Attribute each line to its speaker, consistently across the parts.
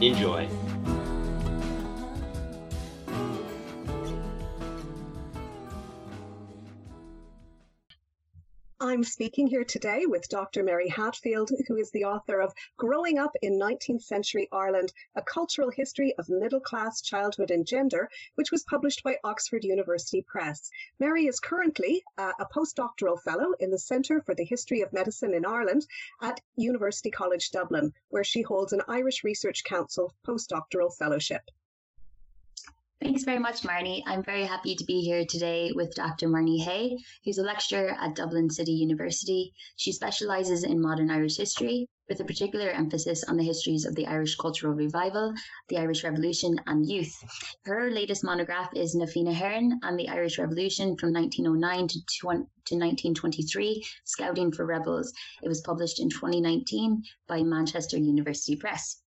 Speaker 1: Enjoy.
Speaker 2: I'm speaking here today with Dr. Mary Hatfield, who is the author of Growing Up in 19th Century Ireland A Cultural History of Middle Class Childhood and Gender, which was published by Oxford University Press. Mary is currently uh, a postdoctoral fellow in the Centre for the History of Medicine in Ireland at University College Dublin, where she holds an Irish Research Council postdoctoral fellowship.
Speaker 3: Thanks very much, Marnie. I'm very happy to be here today with Dr. Marnie Hay, who's a lecturer at Dublin City University. She specialises in modern Irish history, with a particular emphasis on the histories of the Irish cultural revival, the Irish Revolution, and youth. Her latest monograph is Na Fianna Éireann and the Irish Revolution from 1909 to, to 1923, Scouting for Rebels. It was published in 2019 by Manchester University Press.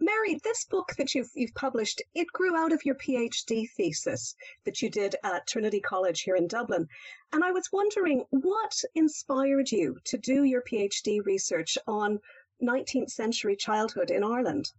Speaker 2: Mary, this book that you've you've published, it grew out of your PhD thesis that you did at Trinity College here in Dublin. And I was wondering what inspired you to do your PhD research on 19th century childhood in Ireland?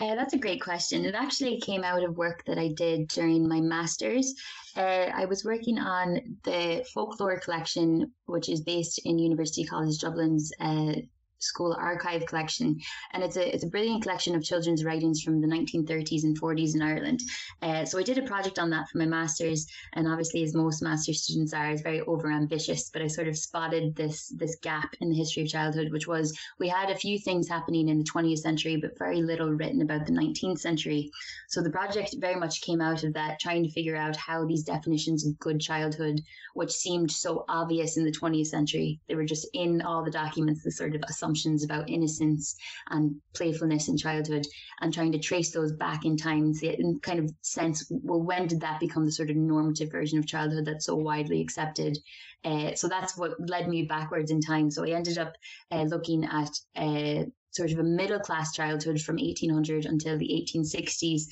Speaker 3: Uh, that's a great question. It actually came out of work that I did during my master's. Uh, I was working on the folklore collection, which is based in University College Dublin's uh, School Archive collection, and it's a it's a brilliant collection of children's writings from the 1930s and 40s in Ireland. Uh, so I did a project on that for my masters, and obviously, as most master's students are, is very over ambitious. But I sort of spotted this this gap in the history of childhood, which was we had a few things happening in the 20th century, but very little written about the 19th century. So the project very much came out of that, trying to figure out how these definitions of good childhood, which seemed so obvious in the 20th century, they were just in all the documents, the sort of assumptions about innocence and playfulness in childhood and trying to trace those back in time and in kind of sense well when did that become the sort of normative version of childhood that's so widely accepted? Uh, so that's what led me backwards in time. So i ended up uh, looking at uh, sort of a middle class childhood from 1800 until the 1860s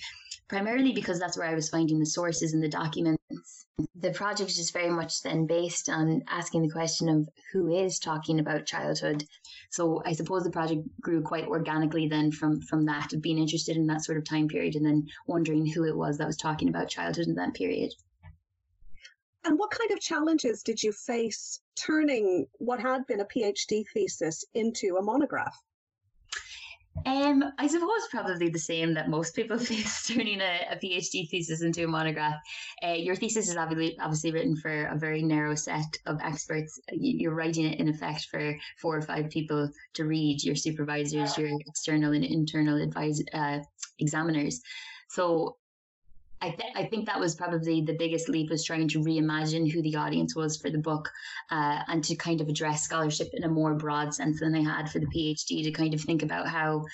Speaker 3: primarily because that's where I was finding the sources and the documents. The project is very much then based on asking the question of who is talking about childhood. So I suppose the project grew quite organically then from from that, of being interested in that sort of time period and then wondering who it was that was talking about childhood in that period.
Speaker 2: And what kind of challenges did you face turning what had been a PhD thesis into a monograph?
Speaker 3: Um, I suppose probably the same that most people face turning a, a PhD thesis into a monograph. Uh, your thesis is obviously obviously written for a very narrow set of experts. You're writing it in effect for four or five people to read. Your supervisors, your external and internal advise uh, examiners. So I, th- I think that was probably the biggest leap was trying to reimagine who the audience was for the book uh, and to kind of address scholarship in a more broad sense than I had for the PhD to kind of think about how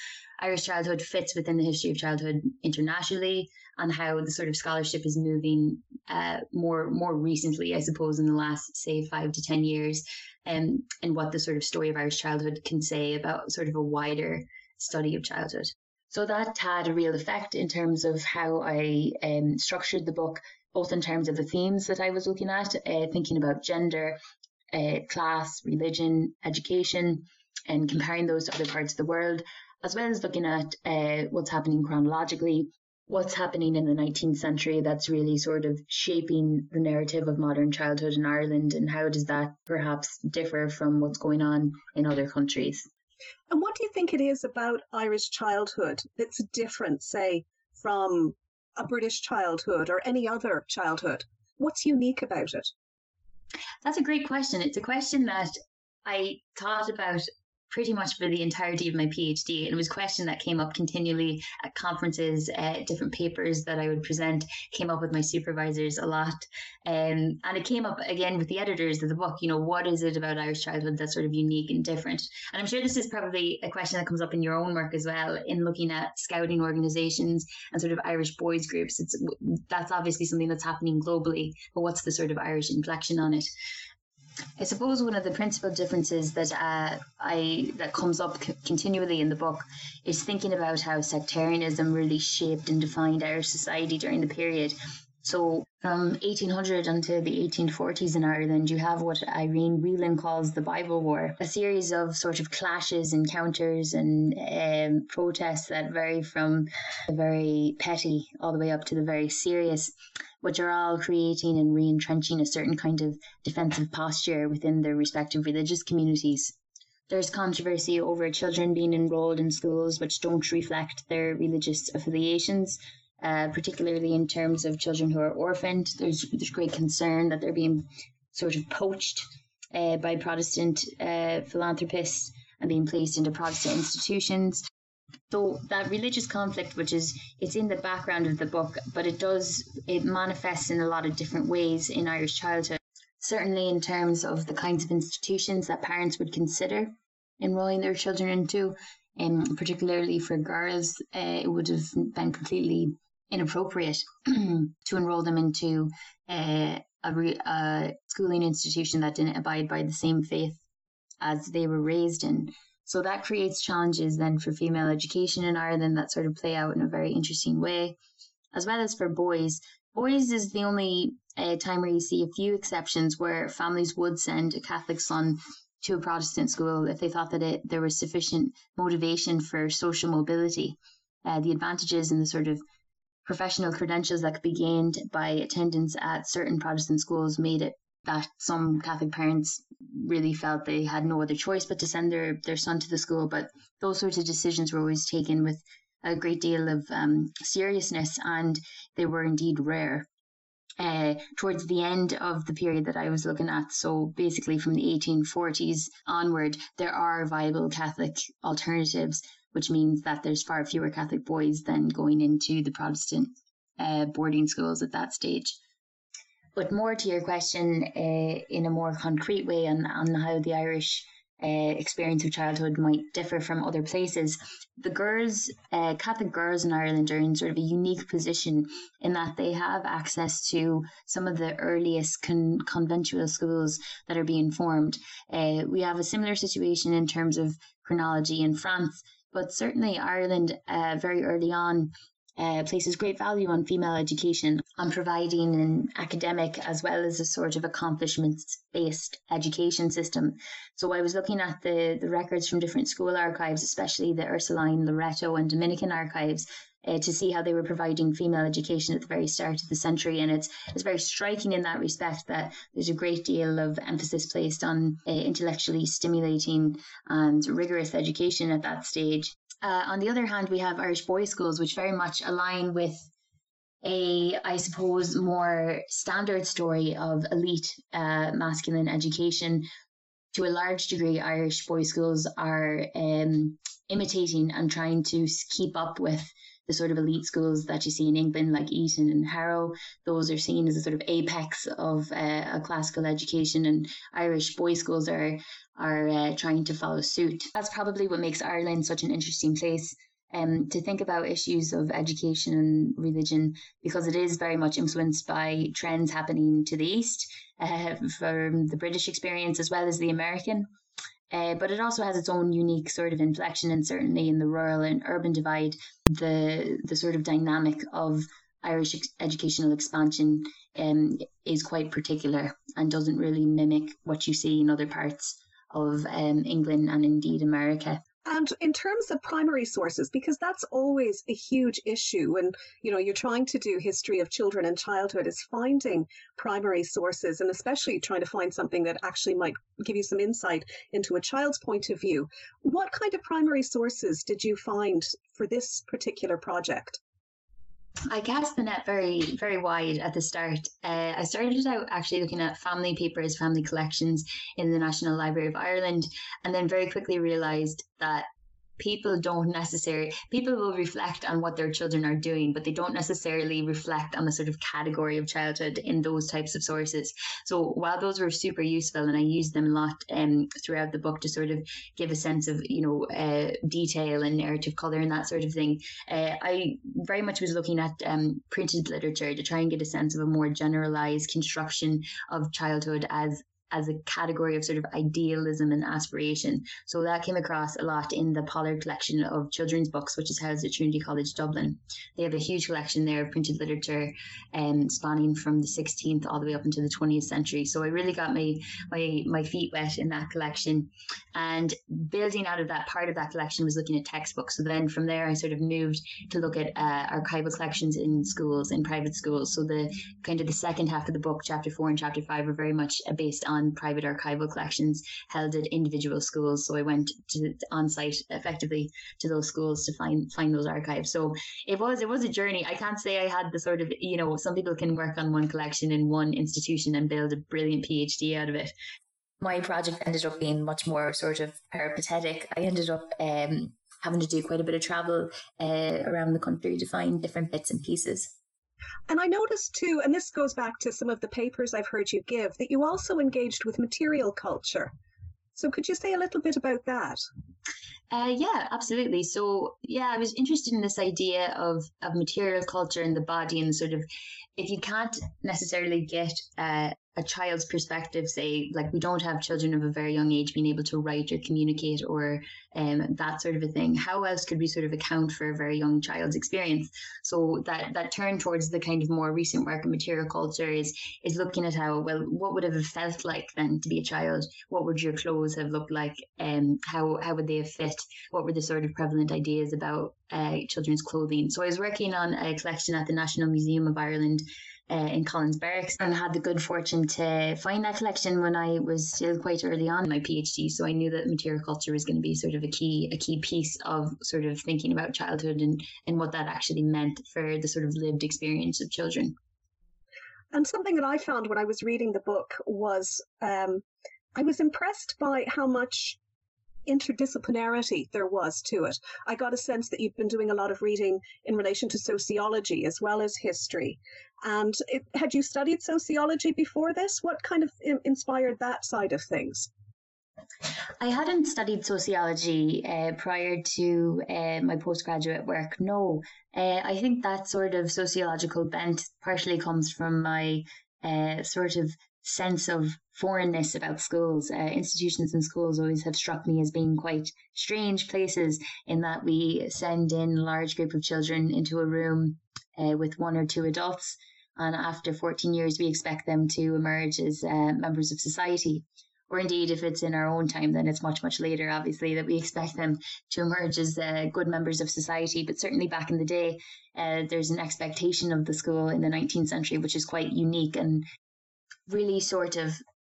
Speaker 3: Irish childhood fits within the history of childhood internationally and how the sort of scholarship is moving uh, more more recently, I suppose, in the last say five to ten years, um, and what the sort of story of Irish childhood can say about sort of a wider study of childhood. So that had a real effect in terms of how I um, structured the book, both in terms of the themes that I was looking at, uh, thinking about gender, uh, class, religion, education, and comparing those to other parts of the world, as well as looking at uh, what's happening chronologically, what's happening in the 19th century that's really sort of shaping the narrative of modern childhood in Ireland, and how does that perhaps differ from what's going on in other countries.
Speaker 2: And what do you think it is about Irish childhood that's different, say, from a British childhood or any other childhood? What's unique about it?
Speaker 3: That's a great question. It's a question that I thought about pretty much for the entirety of my PhD. And it was a question that came up continually at conferences, uh, different papers that I would present, came up with my supervisors a lot. Um, and it came up again with the editors of the book, you know, what is it about Irish childhood that's sort of unique and different? And I'm sure this is probably a question that comes up in your own work as well, in looking at scouting organizations and sort of Irish boys groups. It's That's obviously something that's happening globally, but what's the sort of Irish inflection on it? I suppose one of the principal differences that uh, I that comes up c- continually in the book is thinking about how sectarianism really shaped and defined Irish society during the period. So from 1800 until the 1840s in Ireland, you have what Irene Whelan calls the Bible War, a series of sort of clashes, encounters, and um, protests that vary from the very petty all the way up to the very serious, which are all creating and re entrenching a certain kind of defensive posture within their respective religious communities. There's controversy over children being enrolled in schools which don't reflect their religious affiliations uh, particularly in terms of children who are orphaned. There's there's great concern that they're being sort of poached uh, by Protestant uh, philanthropists and being placed into Protestant institutions. So that religious conflict, which is it's in the background of the book, but it does it manifests in a lot of different ways in Irish childhood. Certainly, in terms of the kinds of institutions that parents would consider enrolling their children into, and um, particularly for girls, uh, it would have been completely inappropriate to enroll them into uh, a, a schooling institution that didn't abide by the same faith as they were raised in. So that creates challenges then for female education in Ireland that sort of play out in a very interesting way, as well as for boys. Boys is the only uh, time where you see a few exceptions where families would send a Catholic son to a Protestant school if they thought that it, there was sufficient motivation for social mobility. Uh, the advantages and the sort of professional credentials that could be gained by attendance at certain Protestant schools made it that some Catholic parents really felt they had no other choice but to send their, their son to the school. But those sorts of decisions were always taken with a great deal of um, seriousness and they were indeed rare. Uh, towards the end of the period that I was looking at, so basically from the 1840s onward, there are viable Catholic alternatives which means that there's far fewer Catholic boys than going into the Protestant uh, boarding schools at that stage. But more to your question, uh, in a more concrete way on, on how the Irish uh, experience of childhood might differ from other places. The girls, uh, Catholic girls in Ireland are in sort of a unique position in that they have access to some of the earliest con- conventual schools that are being formed. Uh, we have a similar situation in terms of chronology in France but certainly Ireland uh, very early on uh, places great value on female education, on providing an academic as well as a sort of accomplishments based education system. So I was looking at the, the records from different school archives, especially the Ursuline, Loreto, and Dominican archives, uh, to see how they were providing female education at the very start of the century. And it's, it's very striking in that respect that there's a great deal of emphasis placed on uh, intellectually stimulating and rigorous education at that stage. Uh, on the other hand, we have Irish boys' schools, which very much align with a, I suppose, more standard story of elite uh, masculine education. To a large degree, Irish boys' schools are um, imitating and trying to keep up with the sort of elite schools that you see in England, like Eton and Harrow. Those are seen as a sort of apex of uh, a classical education, and Irish boys' schools are are uh, trying to follow suit. That's probably what makes Ireland such an interesting place. Um, to think about issues of education and religion because it is very much influenced by trends happening to the east uh, from the British experience as well as the American. Uh, but it also has its own unique sort of inflection, and certainly in the rural and urban divide, the the sort of dynamic of Irish ex- educational expansion um, is quite particular and doesn't really mimic what you see in other parts of um, England and indeed America.
Speaker 2: And in terms of primary sources, because that's always a huge issue when, you know, you're trying to do history of children and childhood is finding primary sources and especially trying to find something that actually might give you some insight into a child's point of view. What kind of primary sources did you find for this particular project?
Speaker 3: I cast the net very, very wide at the start. Uh, I started out actually looking at family papers, family collections in the National Library of Ireland, and then very quickly realised that people don't necessarily people will reflect on what their children are doing but they don't necessarily reflect on the sort of category of childhood in those types of sources. So while those were super useful and i used them a lot um, throughout the book to sort of give a sense of you know uh, detail and narrative color and that sort of thing uh, i very much was looking at um, printed literature to try and get a sense of a more generalized construction of childhood as as a category of sort of idealism and aspiration. So that came across a lot in the Pollard collection of children's books, which is housed at Trinity College Dublin. They have a huge collection there of printed literature um, spanning from the 16th all the way up into the 20th century. So I really got my, my, my feet wet in that collection. And building out of that part of that collection was looking at textbooks. So then from there, I sort of moved to look at uh, archival collections in schools, in private schools. So the kind of the second half of the book, chapter four and chapter five, are very much based on on private archival collections held at individual schools. So I went to on site effectively to those schools to find find those archives. So it was it was a journey. I can't say I had the sort of you know some people can work on one collection in one institution and build a brilliant PhD out of it. My project ended up being much more sort of peripatetic. I ended up um, having to do quite a bit of travel uh, around the country to find different bits and pieces.
Speaker 2: And I noticed too, and this goes back to some of the papers I've heard you give, that you also engaged with material culture. So could you say a little bit about that?
Speaker 3: Uh, yeah, absolutely. So yeah, I was interested in this idea of of material culture in the body and sort of if you can't necessarily get uh, a child's perspective, say, like we don't have children of a very young age being able to write or communicate or um, that sort of a thing. How else could we sort of account for a very young child's experience? So that that turn towards the kind of more recent work in material culture is is looking at how well what would have felt like then to be a child? What would your clothes have looked like? Um, how how would they have fit? What were the sort of prevalent ideas about uh, children's clothing? So I was working on a collection at the National Museum of Ireland uh, in Collins Barracks and had the good fortune to find that collection when I was still quite early on in my PhD. So I knew that material culture was going to be sort of a key a key piece of sort of thinking about childhood and, and what that actually meant for the sort of lived experience of children.
Speaker 2: And something that I found when I was reading the book was um, I was impressed by how much interdisciplinarity there was to it. I got a sense that you've been doing a lot of reading in relation to sociology as well as history. And it, had you studied sociology before this? What kind of inspired that side of things?
Speaker 3: I hadn't studied sociology uh, prior to uh, my postgraduate work. No, uh, I think that sort of sociological bent partially comes from my sort of sense of foreignness about schools. Uh, institutions and schools always have struck me as being quite strange places in that we send in a large group of children into a room uh, with one or two adults, and after 14 years, we expect them to emerge as uh, members of society. Or indeed, if it's in our own time, then it's much, much later, obviously, that we expect them to emerge as uh, good members of society. But certainly back in the day, uh, there's an expectation of the school in the 19th century, which is quite unique and really sort of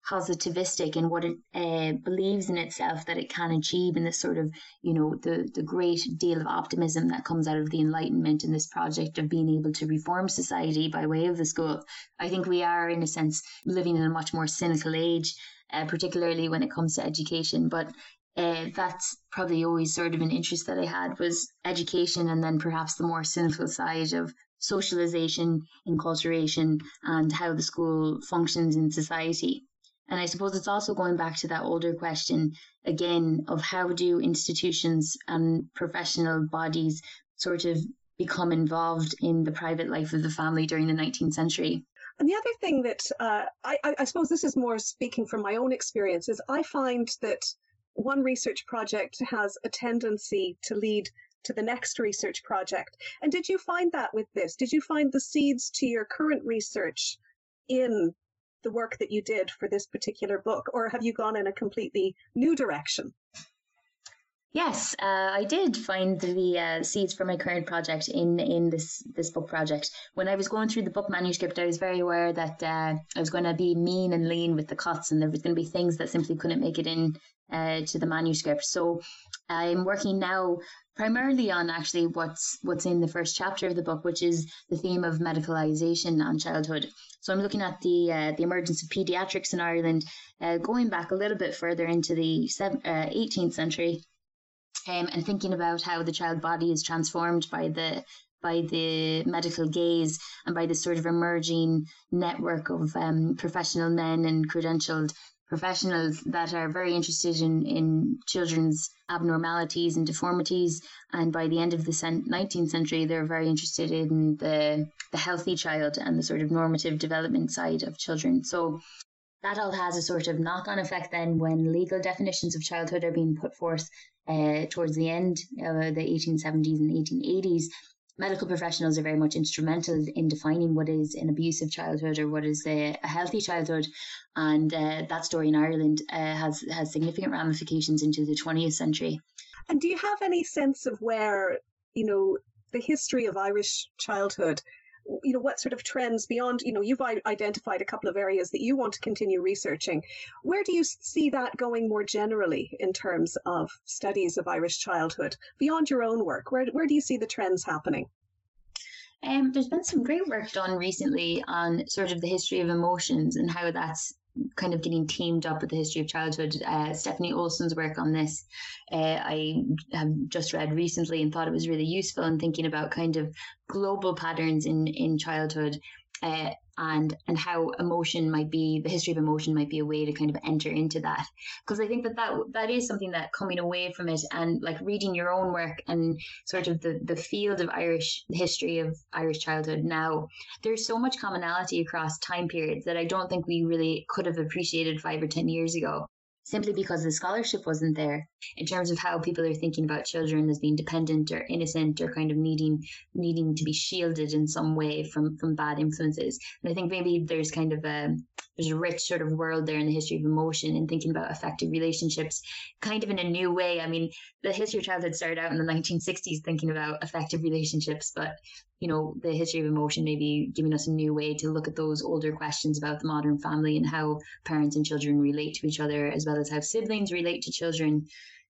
Speaker 3: positivistic in what it uh, believes in itself that it can achieve in this sort of you know the the great deal of optimism that comes out of the enlightenment in this project of being able to reform society by way of the school. I think we are in a sense living in a much more cynical age uh, particularly when it comes to education but uh, that's probably always sort of an interest that I had was education and then perhaps the more cynical side of socialization, enculturation, and how the school functions in society. And I suppose it's also going back to that older question again of how do institutions and professional bodies sort of become involved in the private life of the family during the 19th century.
Speaker 2: And the other thing that uh, I, I suppose this is more speaking from my own experience is I find that one research project has a tendency to lead to the next research project. And did you find that with this? Did you find the seeds to your current research in the work that you did for this particular book, or have you gone in a completely new direction?
Speaker 3: Yes, uh, I did find the uh, seeds for my current project in in this this book project. When I was going through the book manuscript, I was very aware that uh, I was going to be mean and lean with the cuts, and there was going to be things that simply couldn't make it in uh, to the manuscript. So I'm working now primarily on actually what's what's in the first chapter of the book, which is the theme of medicalization on childhood. So I'm looking at the uh, the emergence of pediatrics in Ireland, uh, going back a little bit further into the 18th uh, century, um, and thinking about how the child body is transformed by the by the medical gaze and by this sort of emerging network of um, professional men and credentialed professionals that are very interested in, in children's abnormalities and deformities. And by the end of the 19th century, they're very interested in the, the healthy child and the sort of normative development side of children. So that all has a sort of knock on effect then when legal definitions of childhood are being put forth uh, towards the end of the 1870s and 1880s medical professionals are very much instrumental in defining what is an abusive childhood or what is a, a healthy childhood. And uh, that story in Ireland uh, has, has significant ramifications into the 20th century.
Speaker 2: And do you have any sense of where, you know, the history of Irish childhood you know what sort of trends beyond you know you've identified a couple of areas that you want to continue researching. Where do you see that going more generally in terms of studies of irish childhood beyond your own work? Where, where do you see the trends happening
Speaker 3: um, there's been some great work done recently on sort of the history of emotions and how that's kind of getting teamed up with the history of childhood. Uh, Stephanie Olsen's work on this, uh, I have just read recently and thought it was really useful in thinking about kind of global patterns in in childhood. Uh, and and how emotion might be the history of emotion might be a way to kind of enter into that. Because i think that that that is something that coming away from it and like reading your own work and sort of the the field of irish history of irish childhood now there's so much commonality across time periods that i don't think we really could have appreciated 5 or 10 years ago simply because the scholarship wasn't there in terms of how people are thinking about children as being dependent or innocent or kind of needing needing to be shielded in some way from from bad influences. And I think maybe there's kind of a there's a rich sort of world there in the history of emotion and thinking about affective relationships kind of in a new way. I mean, the history of childhood started out in the 1960s thinking about affective relationships, but you know, the history of emotion maybe giving us a new way to look at those older questions about the modern family and how parents and children relate to each other, as well as how siblings relate to children.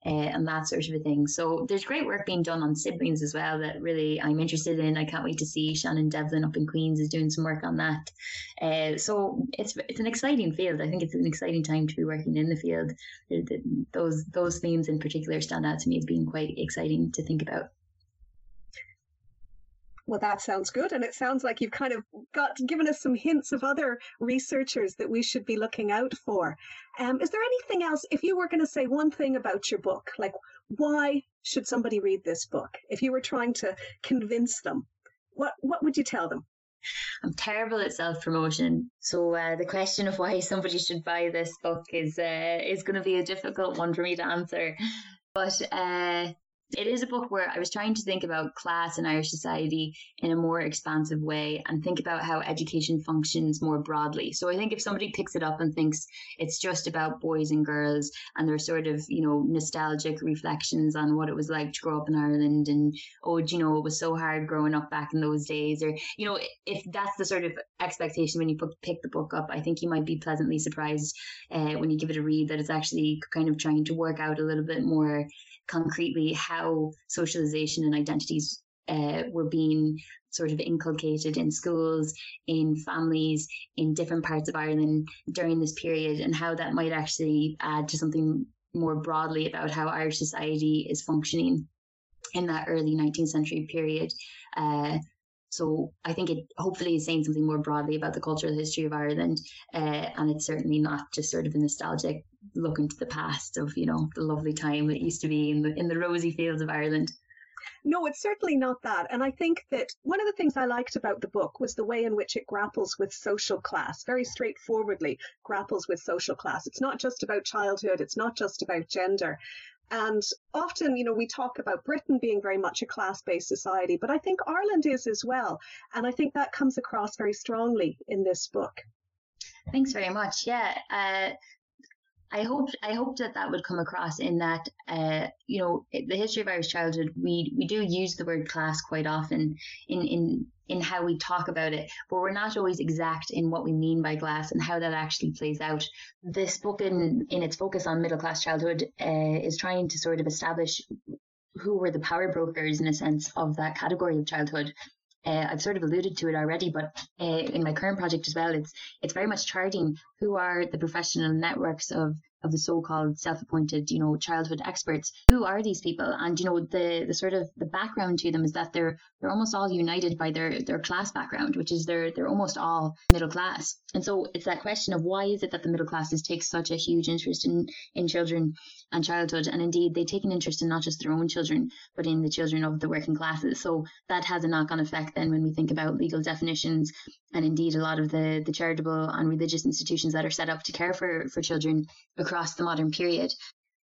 Speaker 3: Uh, and that sort of a thing. So there's great work being done on siblings as well that really I'm interested in. I can't wait to see Shannon Devlin up in Queens is doing some work on that. Uh, so it's it's an exciting field. I think it's an exciting time to be working in the field. Those those themes in particular stand out to me as being quite exciting to think about.
Speaker 2: Well, that sounds good. And it sounds like you've kind of got given us some hints of other researchers that we should be looking out for. Um, is there anything else, if you were going to say one thing about your book, like why should somebody read this book? If you were trying to convince them, what, what would you tell them?
Speaker 3: I'm terrible at self promotion, so uh, the question of why somebody should buy this book is uh, is going to be a difficult one for me to answer. But uh, it is a book where I was trying to think about class in Irish society in a more expansive way and think about how education functions more broadly. So I think if somebody picks it up and thinks it's just about boys and girls and there's sort of, you know, nostalgic reflections on what it was like to grow up in Ireland and, oh, you know, it was so hard growing up back in those days, or, you know, if that's the sort of expectation when you pick the book up, I think you might be pleasantly surprised uh, when you give it a read that it's actually kind of trying to work out a little bit more concretely how socialization and identities uh, were being sort of inculcated in schools, in families, in different parts of Ireland during this period, and how that might actually add to something more broadly about how Irish society is functioning in that early 19th century period. Uh, so I think it hopefully is saying something more broadly about the cultural history of Ireland, uh, and it's certainly not just sort of a nostalgic look into the past of you know the lovely time it used to be in the in the rosy fields of Ireland.
Speaker 2: No, it's certainly not that. And I think that one of the things I liked about the book was the way in which it grapples with social class, very straightforwardly grapples with social class. It's not just about childhood, it's not just about gender. And often, you know, we talk about Britain being very much a class based society, but I think Ireland is as well. And I think that comes across very strongly in this book.
Speaker 3: Thanks very much. Yeah. Uh, I hope I hope that that would come across in that uh, you know the history of Irish childhood we we do use the word class quite often in in in how we talk about it, but we're not always exact in what we mean by class and how that actually plays out. This book, in in its focus on middle class childhood, uh, is trying to sort of establish who were the power brokers in a sense of that category of childhood uh, I've sort of alluded to it already, but uh, in my current project as well, it's it's very much charting who are the professional networks of of the so-called self-appointed, you know, childhood experts. Who are these people? And you know, the the sort of the background to them is that they're they're almost all united by their their class background, which is they're they're almost all middle class. And so it's that question of why is it that the middle classes take such a huge interest in in children and childhood, and indeed they take an interest in not just their own children, but in the children of the working classes. So that has a knock-on effect then when we think about legal definitions and indeed a lot of the the charitable and religious institutions that are set up to care for for children across the modern period.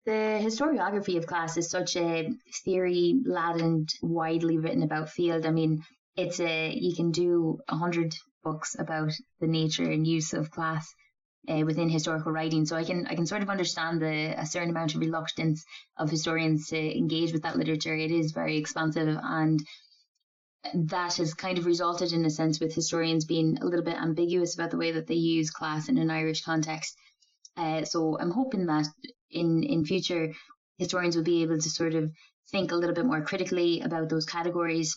Speaker 3: The historiography of class is such a theory laden, widely written about field. I mean, it's a you can do a hundred books about the nature and use of class uh, within historical writing. So I can I can sort of understand the a certain amount of reluctance of historians to engage with that literature. It is very expansive and that has kind of resulted in a sense with historians being a little bit ambiguous about the way that they use class in an Irish context. Uh, so I'm hoping that in in future historians will be able to sort of think a little bit more critically about those categories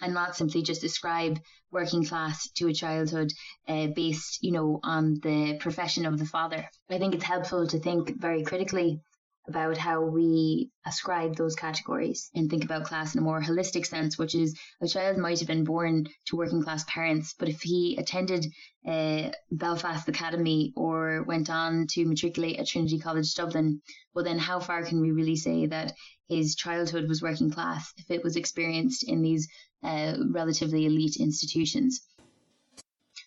Speaker 3: and not simply just ascribe working class to a childhood uh, based, you know, on the profession of the father. I think it's helpful to think very critically about how we ascribe those categories and think about class in a more holistic sense, which is a child might have been born to working class parents, but if he attended uh, Belfast Academy or went on to matriculate at Trinity College Dublin, well, then how far can we really say that his childhood was working class if it was experienced in these uh, relatively elite institutions?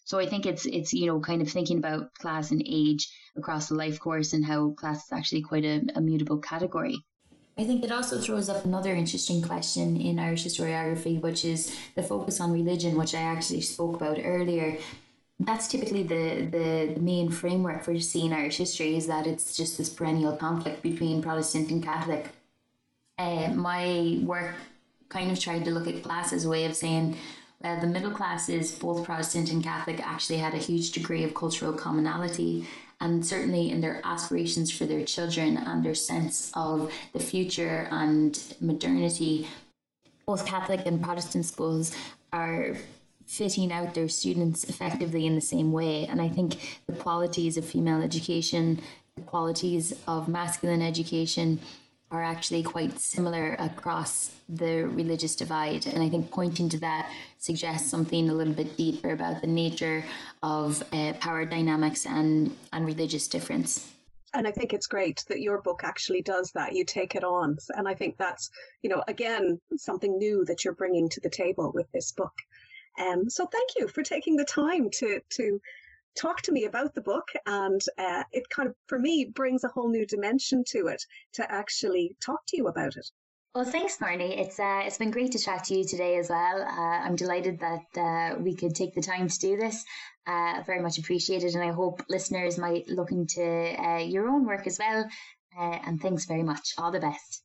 Speaker 3: So I think it's it's you know kind of thinking about class and age across the life course and how class is actually quite a, a mutable category. I think it also throws up another interesting question in Irish historiography, which is the focus on religion, which I actually spoke about earlier. That's typically the, the main framework for seeing Irish history is that it's just this perennial conflict between Protestant and Catholic. Uh, my work kind of tried to look at class as a way of saying uh, the middle classes, both Protestant and Catholic, actually had a huge degree of cultural commonality. And certainly in their aspirations for their children and their sense of the future and modernity, both Catholic and Protestant schools are fitting out their students effectively in the same way. And I think the qualities of female education, the qualities of masculine education, are actually quite similar across the religious divide. And I think pointing to that suggests something a little bit deeper about the nature of uh, power dynamics and, and religious difference.
Speaker 2: And I think it's great that your book actually does that. You take it on. And I think that's, you know, again, something new that you're bringing to the table with this book. Um, so thank you for taking the time to, to talk to me about the book and uh, it kind of for me brings a whole new dimension to it to actually talk to you about it.
Speaker 3: Well thanks marnie. It's uh, it's been great to chat to you today as well. Uh, i'm delighted that uh, we could take the time to do this. Uh, very much appreciated and i hope listeners might look into uh, your own work as well. And thanks very much. All the best